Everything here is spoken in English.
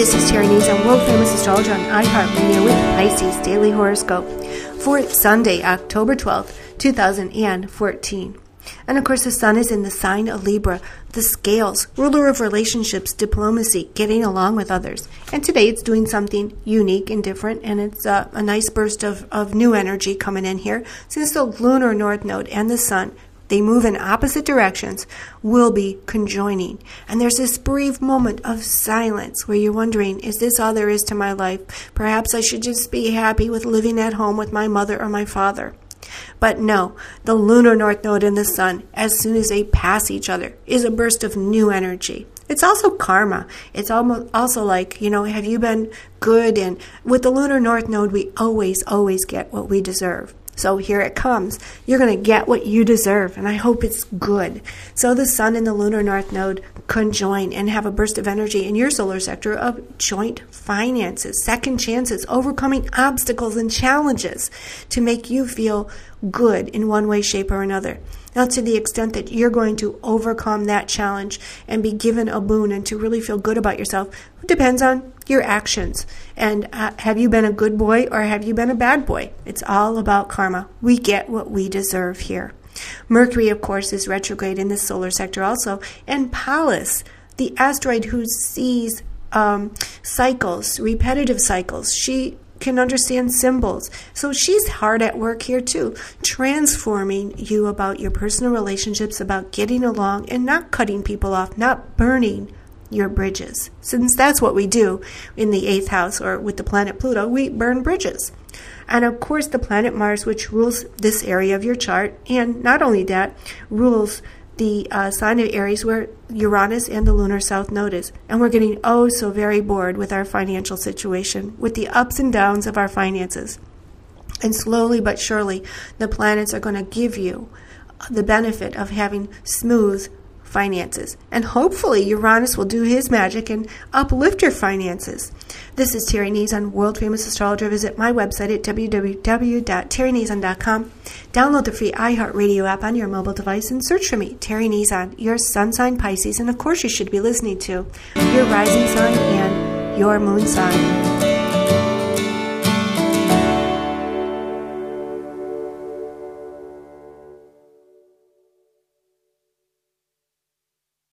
This is Nazon World Famous Astrologer on iHeartRadio with Pisces Daily Horoscope for Sunday, October 12th, 2014. And of course, the sun is in the sign of Libra, the scales, ruler of relationships, diplomacy, getting along with others. And today it's doing something unique and different, and it's uh, a nice burst of, of new energy coming in here. Since the lunar north node and the sun they move in opposite directions, will be conjoining. And there's this brief moment of silence where you're wondering, is this all there is to my life? Perhaps I should just be happy with living at home with my mother or my father. But no, the lunar north node and the sun, as soon as they pass each other, is a burst of new energy. It's also karma. It's almost also like, you know, have you been good? And with the lunar north node, we always, always get what we deserve. So here it comes. You're going to get what you deserve, and I hope it's good. So the sun and the lunar north node conjoin and have a burst of energy in your solar sector of joint finances, second chances, overcoming obstacles and challenges to make you feel good in one way, shape, or another. Now, to the extent that you're going to overcome that challenge and be given a boon and to really feel good about yourself depends on your actions. And uh, have you been a good boy or have you been a bad boy? It's all about karma. We get what we deserve here. Mercury, of course, is retrograde in the solar sector also. And Pallas, the asteroid who sees um, cycles, repetitive cycles, she can understand symbols. So she's hard at work here too, transforming you about your personal relationships, about getting along and not cutting people off, not burning your bridges. Since that's what we do in the eighth house or with the planet Pluto, we burn bridges. And of course, the planet Mars, which rules this area of your chart, and not only that, rules the uh, sign of Aries where Uranus and the lunar south node is. And we're getting oh so very bored with our financial situation, with the ups and downs of our finances. And slowly but surely, the planets are going to give you the benefit of having smooth finances. And hopefully, Uranus will do his magic and uplift your finances. This is Terry Nazon World Famous Astrologer. Visit my website at www.terrynazon.com. Download the free iHeartRadio app on your mobile device and search for me, Terry Nazon, your sun sign Pisces. And of course, you should be listening to your rising sign and your moon sign.